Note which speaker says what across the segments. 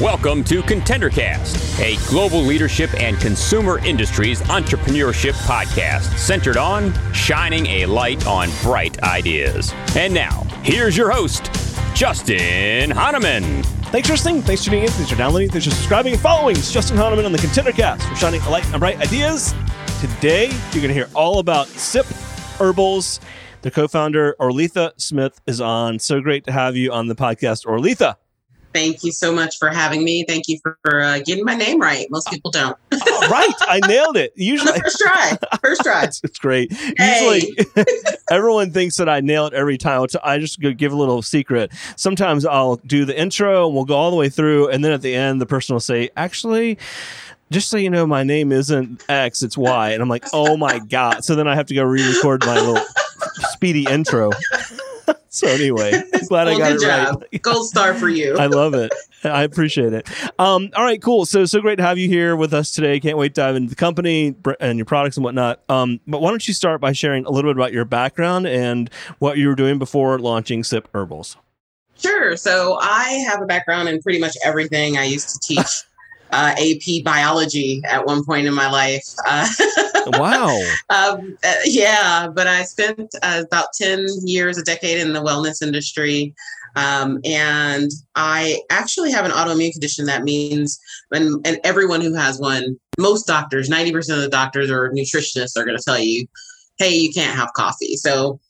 Speaker 1: Welcome to ContenderCast, a global leadership and consumer industries entrepreneurship podcast centered on shining a light on bright ideas. And now, here's your host, Justin Hahnemann.
Speaker 2: Thanks for listening. Thanks for tuning in. Thanks for downloading. Thanks for subscribing and following. It's Justin Hahnemann on the ContenderCast. We're shining a light on bright ideas. Today, you're going to hear all about SIP Herbals. The co-founder, Orletha Smith, is on. So great to have you on the podcast, Orletha.
Speaker 3: Thank you so much for having me. Thank you for, for uh, getting my name right. Most people don't.
Speaker 2: right, I nailed it. Usually,
Speaker 3: first try. First try.
Speaker 2: it's, it's great. Hey. Usually, everyone thinks that I nail it every time. I just give a little secret. Sometimes I'll do the intro and we'll go all the way through, and then at the end, the person will say, "Actually." just so you know, my name isn't X, it's Y. And I'm like, oh my God. So then I have to go re record my little speedy intro. so anyway, glad well, I got it job.
Speaker 3: right. Gold star for you.
Speaker 2: I love it. I appreciate it. Um, all right, cool. So so great to have you here with us today. Can't wait to dive into the company and your products and whatnot. Um, but why don't you start by sharing a little bit about your background and what you were doing before launching SIP Herbals?
Speaker 3: Sure. So I have a background in pretty much everything. I used to teach uh, AP biology at one point in my life. Uh,
Speaker 2: wow.
Speaker 3: Um, uh, yeah, but I spent uh, about 10 years, a decade in the wellness industry. Um, and I actually have an autoimmune condition that means, and, and everyone who has one, most doctors, 90% of the doctors or nutritionists are going to tell you, hey, you can't have coffee. So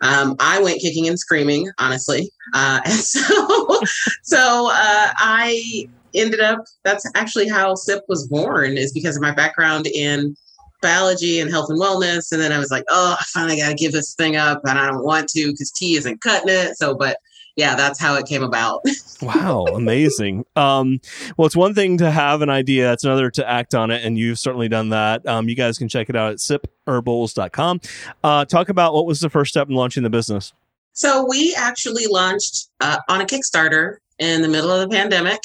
Speaker 3: um, I went kicking and screaming, honestly. Uh, and so, so uh, I ended up that's actually how SIP was born is because of my background in biology and health and wellness. And then I was like, oh, I finally got to give this thing up, and I don't want to because tea isn't cutting it. So, but yeah, that's how it came about.
Speaker 2: wow, amazing. Um, well, it's one thing to have an idea, it's another to act on it, and you've certainly done that. Um, you guys can check it out at sipherbals.com. Uh, talk about what was the first step in launching the business.
Speaker 3: So, we actually launched uh, on a Kickstarter in the middle of the pandemic.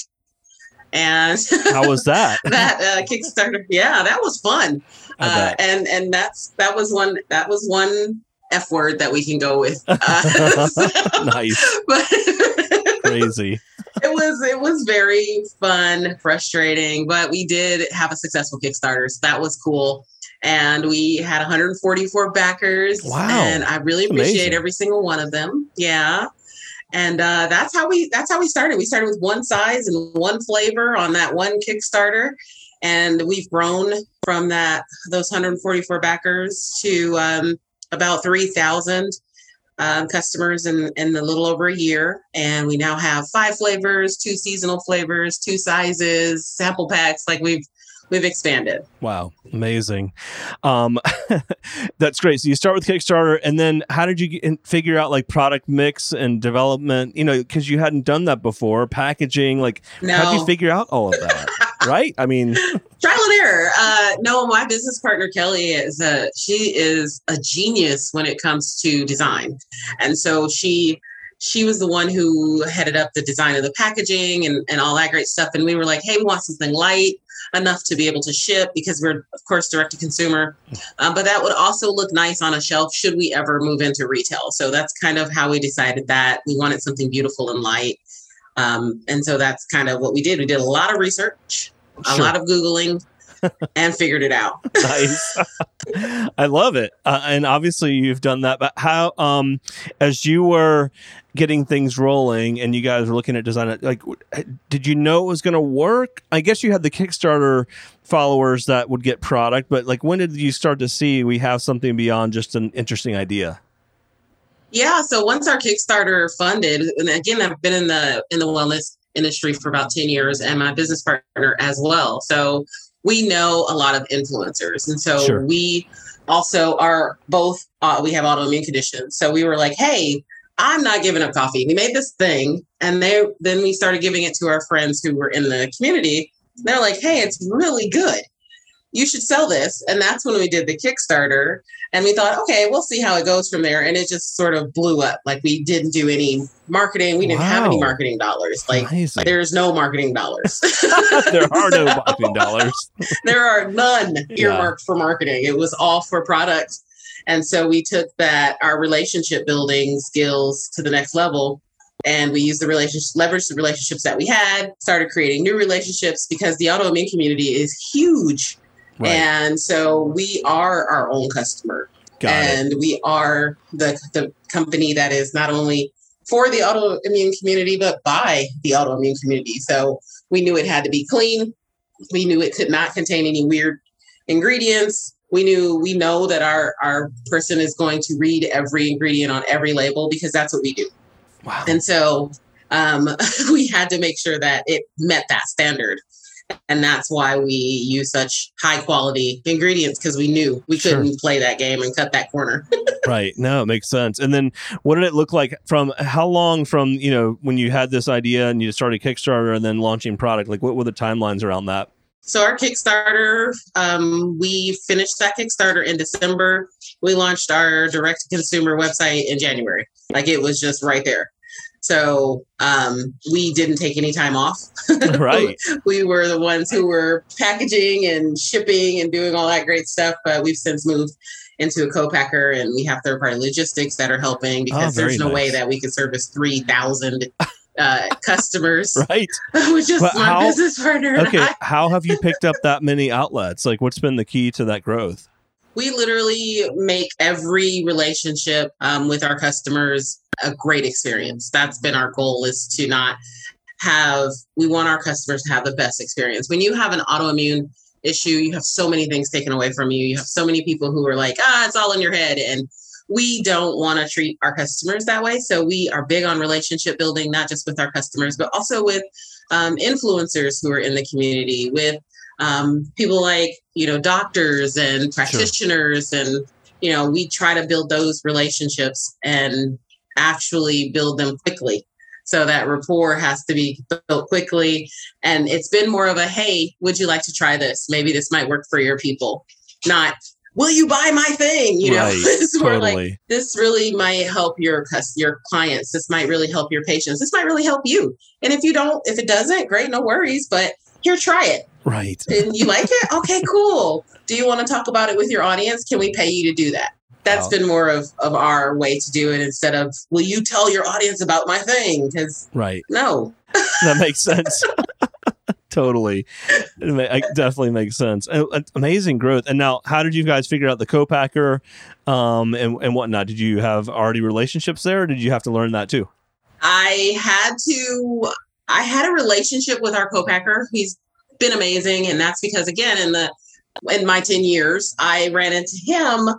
Speaker 3: And
Speaker 2: how was that?
Speaker 3: that uh, Kickstarter, yeah, that was fun. Uh, and and that's that was one that was one F word that we can go with. Uh,
Speaker 2: nice, but crazy.
Speaker 3: It was it was very fun, frustrating, but we did have a successful Kickstarter, so that was cool. And we had 144 backers.
Speaker 2: Wow!
Speaker 3: And I really appreciate every single one of them. Yeah and uh, that's how we that's how we started. We started with one size and one flavor on that one kickstarter. And we've grown from that those 144 backers to um, about 3000 um, customers in, in a little over a year. And we now have five flavors two seasonal flavors two sizes sample packs. Like we've we've expanded.
Speaker 2: Wow, amazing. Um, that's great. So you start with Kickstarter, and then how did you get, figure out like product mix and development? You know, because you hadn't done that before, packaging. Like, no. how did you figure out all of that? right? I mean,
Speaker 3: trial and error. Uh, no, my business partner Kelly is a she is a genius when it comes to design, and so she she was the one who headed up the design of the packaging and, and all that great stuff. And we were like, hey, we want something light enough to be able to ship because we're of course direct to consumer. Um, but that would also look nice on a shelf should we ever move into retail. So that's kind of how we decided that we wanted something beautiful and light. Um, and so that's kind of what we did. We did a lot of research a sure. lot of googling and figured it out.
Speaker 2: nice. I love it. Uh, and obviously you've done that, but how, um, as you were getting things rolling and you guys were looking at design, like, did you know it was going to work? I guess you had the Kickstarter followers that would get product, but like, when did you start to see we have something beyond just an interesting idea?
Speaker 3: Yeah, so once our Kickstarter funded, and again, I've been in the in the wellness industry for about 10 years and my business partner as well. So we know a lot of influencers. And so sure. we also are both, uh, we have autoimmune conditions. So we were like, hey, I'm not giving up coffee. We made this thing. And they, then we started giving it to our friends who were in the community. They're like, hey, it's really good you should sell this. And that's when we did the Kickstarter. And we thought, okay, we'll see how it goes from there. And it just sort of blew up. Like we didn't do any marketing. We didn't wow. have any marketing dollars. Like Amazing. there's no marketing dollars.
Speaker 2: there are no marketing dollars.
Speaker 3: there are none earmarked yeah. for marketing. It was all for product. And so we took that our relationship building skills to the next level and we used the relationship leveraged the relationships that we had started creating new relationships because the autoimmune community is huge right. and so we are our own customer Got and it. we are the the company that is not only for the autoimmune community but by the autoimmune community so we knew it had to be clean we knew it could not contain any weird ingredients we knew we know that our our person is going to read every ingredient on every label because that's what we do Wow. And so um, we had to make sure that it met that standard. And that's why we use such high quality ingredients because we knew we couldn't play that game and cut that corner.
Speaker 2: right. No, it makes sense. And then what did it look like from how long from, you know, when you had this idea and you started Kickstarter and then launching product? Like what were the timelines around that?
Speaker 3: So our Kickstarter, um, we finished that Kickstarter in December. We launched our direct to consumer website in January. Like it was just right there. So um, we didn't take any time off.
Speaker 2: Right.
Speaker 3: we were the ones who were packaging and shipping and doing all that great stuff. But we've since moved into a co-packer and we have third party logistics that are helping because oh, there's no nice. way that we can service 3,000 uh, customers.
Speaker 2: right.
Speaker 3: With just but one how, business partner.
Speaker 2: Okay. How have you picked up that many outlets? Like what's been the key to that growth?
Speaker 3: We literally make every relationship um, with our customers a great experience. That's been our goal is to not have, we want our customers to have the best experience. When you have an autoimmune issue, you have so many things taken away from you. You have so many people who are like, ah, it's all in your head. And we don't want to treat our customers that way. So we are big on relationship building, not just with our customers, but also with um, influencers who are in the community, with um, people like you know doctors and practitioners sure. and you know we try to build those relationships and actually build them quickly. So that rapport has to be built quickly. And it's been more of a hey would you like to try this? Maybe this might work for your people. Not will you buy my thing? You know right, it's more totally. like this really might help your your clients. This might really help your patients. This might really help you. And if you don't if it doesn't great no worries. But here try it
Speaker 2: Right.
Speaker 3: And you like it? Okay, cool. Do you want to talk about it with your audience? Can we pay you to do that? That's wow. been more of, of our way to do it instead of, will you tell your audience about my thing? Because,
Speaker 2: right.
Speaker 3: No.
Speaker 2: that makes sense. totally. It definitely makes sense. Amazing growth. And now, how did you guys figure out the co-packer um, and, and whatnot? Did you have already relationships there or did you have to learn that too?
Speaker 3: I had to, I had a relationship with our co-packer. He's been amazing. And that's because again, in the in my 10 years, I ran into him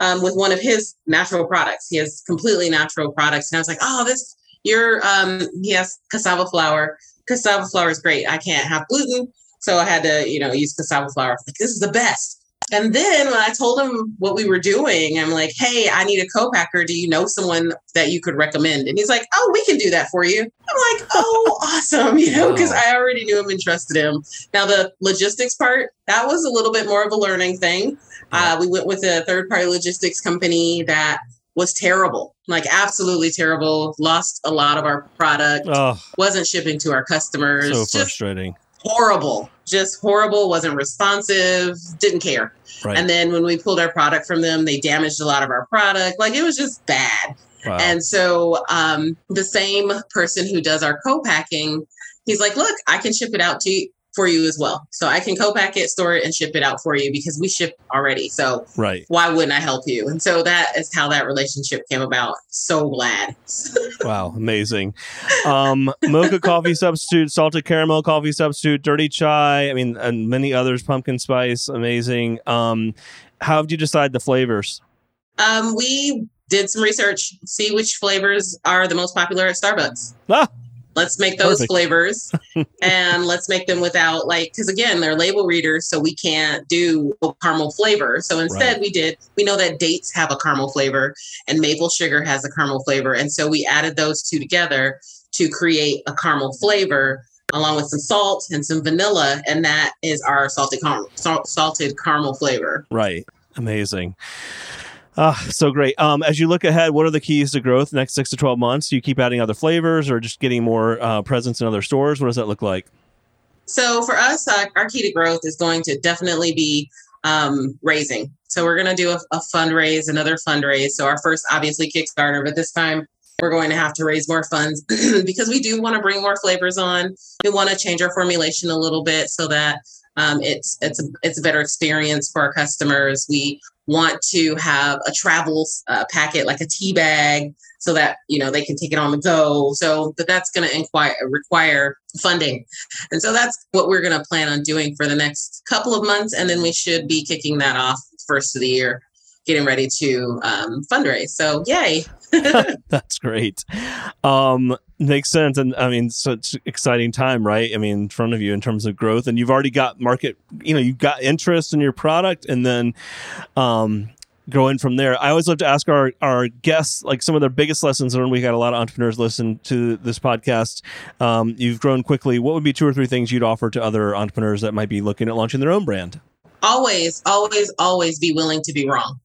Speaker 3: um, with one of his natural products. He has completely natural products. And I was like, oh, this your um he has cassava flour. Cassava flour is great. I can't have gluten. So I had to, you know, use cassava flour. Like, this is the best. And then when I told him what we were doing, I'm like, hey, I need a co-packer. Do you know someone that you could recommend? And he's like, oh, we can do that for you. I'm like, oh, awesome. You know, because I already knew him and trusted him. Now, the logistics part, that was a little bit more of a learning thing. Uh, we went with a third party logistics company that was terrible, like absolutely terrible. Lost a lot of our product, oh, wasn't shipping to our customers.
Speaker 2: So frustrating.
Speaker 3: Horrible, just horrible, wasn't responsive, didn't care. Right. And then when we pulled our product from them, they damaged a lot of our product. Like it was just bad. Wow. And so um, the same person who does our co-packing, he's like, look, I can ship it out to you for you as well. So I can co-pack it, store it, and ship it out for you because we ship already. So
Speaker 2: right.
Speaker 3: why wouldn't I help you? And so that is how that relationship came about. So glad.
Speaker 2: wow, amazing. Um, mocha coffee substitute, salted caramel coffee substitute, dirty chai. I mean, and many others. Pumpkin spice, amazing. Um, how did you decide the flavors?
Speaker 3: Um, we did some research, see which flavors are the most popular at Starbucks.
Speaker 2: Ah,
Speaker 3: Let's make those Perfect. flavors and let's make them without like because again they're label readers, so we can't do a caramel flavor. So instead right. we did we know that dates have a caramel flavor and maple sugar has a caramel flavor. And so we added those two together to create a caramel flavor along with some salt and some vanilla, and that is our salted caramel salt, salted caramel flavor.
Speaker 2: Right. Amazing. Ah, so great. Um, as you look ahead, what are the keys to growth next six to 12 months? Do you keep adding other flavors or just getting more uh, presence in other stores? What does that look like?
Speaker 3: So for us, uh, our key to growth is going to definitely be um, raising. So we're going to do a, a fundraise, another fundraise. So our first, obviously, Kickstarter, but this time we're going to have to raise more funds because we do want to bring more flavors on. We want to change our formulation a little bit so that um, it's it's a, it's a better experience for our customers. We want to have a travel uh, packet like a tea bag so that you know they can take it on the go. So but that's going to require funding. And so that's what we're going to plan on doing for the next couple of months and then we should be kicking that off first of the year getting ready to um, fundraise so yay
Speaker 2: That's great. Um, makes sense. And I mean, such exciting time, right? I mean, in front of you in terms of growth, and you've already got market, you know, you've got interest in your product, and then, um, growing from there. I always love to ask our, our guests like some of their biggest lessons. And we got a lot of entrepreneurs listen to this podcast. Um, you've grown quickly. What would be two or three things you'd offer to other entrepreneurs that might be looking at launching their own brand?
Speaker 3: Always, always, always be willing to be wrong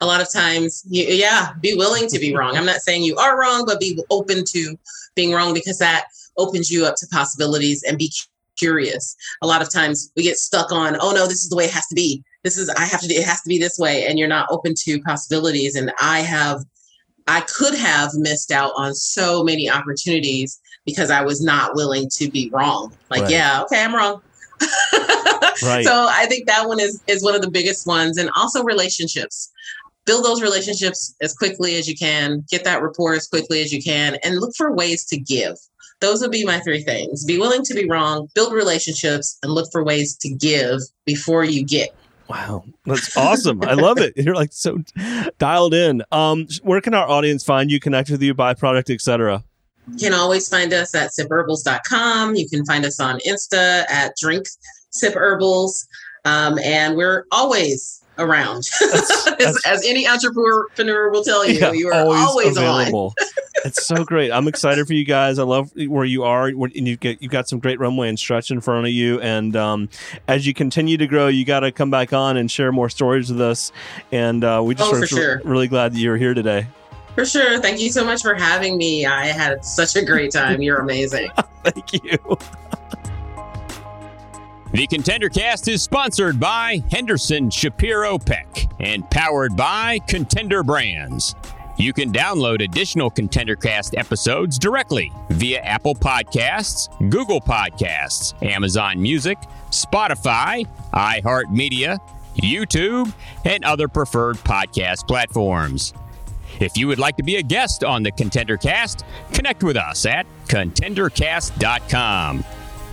Speaker 3: a lot of times, you, yeah, be willing to be wrong. I'm not saying you are wrong, but be open to being wrong because that opens you up to possibilities and be curious. A lot of times we get stuck on, oh no, this is the way it has to be. This is, I have to do, it has to be this way. And you're not open to possibilities. And I have, I could have missed out on so many opportunities because I was not willing to be wrong. Like, right. yeah, okay, I'm wrong. right. So I think that one is is one of the biggest ones, and also relationships build those relationships as quickly as you can, get that rapport as quickly as you can, and look for ways to give. Those would be my three things be willing to be wrong, build relationships, and look for ways to give before you get.
Speaker 2: Wow, that's awesome. I love it. You're like so dialed in. Um, where can our audience find you, connect with you, buy product, etc.?
Speaker 3: You can always find us at sipherbals.com. You can find us on Insta at drink sip herbals. Um, and we're always around. That's, that's, as, as, any entrepreneur will tell you, yeah, you are always, always available.
Speaker 2: it's so great. I'm excited for you guys. I love where you are, and you get you got some great runway and stretch in front of you. And um, as you continue to grow, you got to come back on and share more stories with us. And uh, we just oh, are sure. really glad that you're here today.
Speaker 3: For sure. Thank you so much for having me. I had such a great time. You're amazing.
Speaker 2: Thank you.
Speaker 1: The Contender Cast is sponsored by Henderson Shapiro Peck and powered by Contender Brands. You can download additional Contender Cast episodes directly via Apple Podcasts, Google Podcasts, Amazon Music, Spotify, iHeartMedia, YouTube, and other preferred podcast platforms. If you would like to be a guest on the Contender Cast, connect with us at contendercast.com.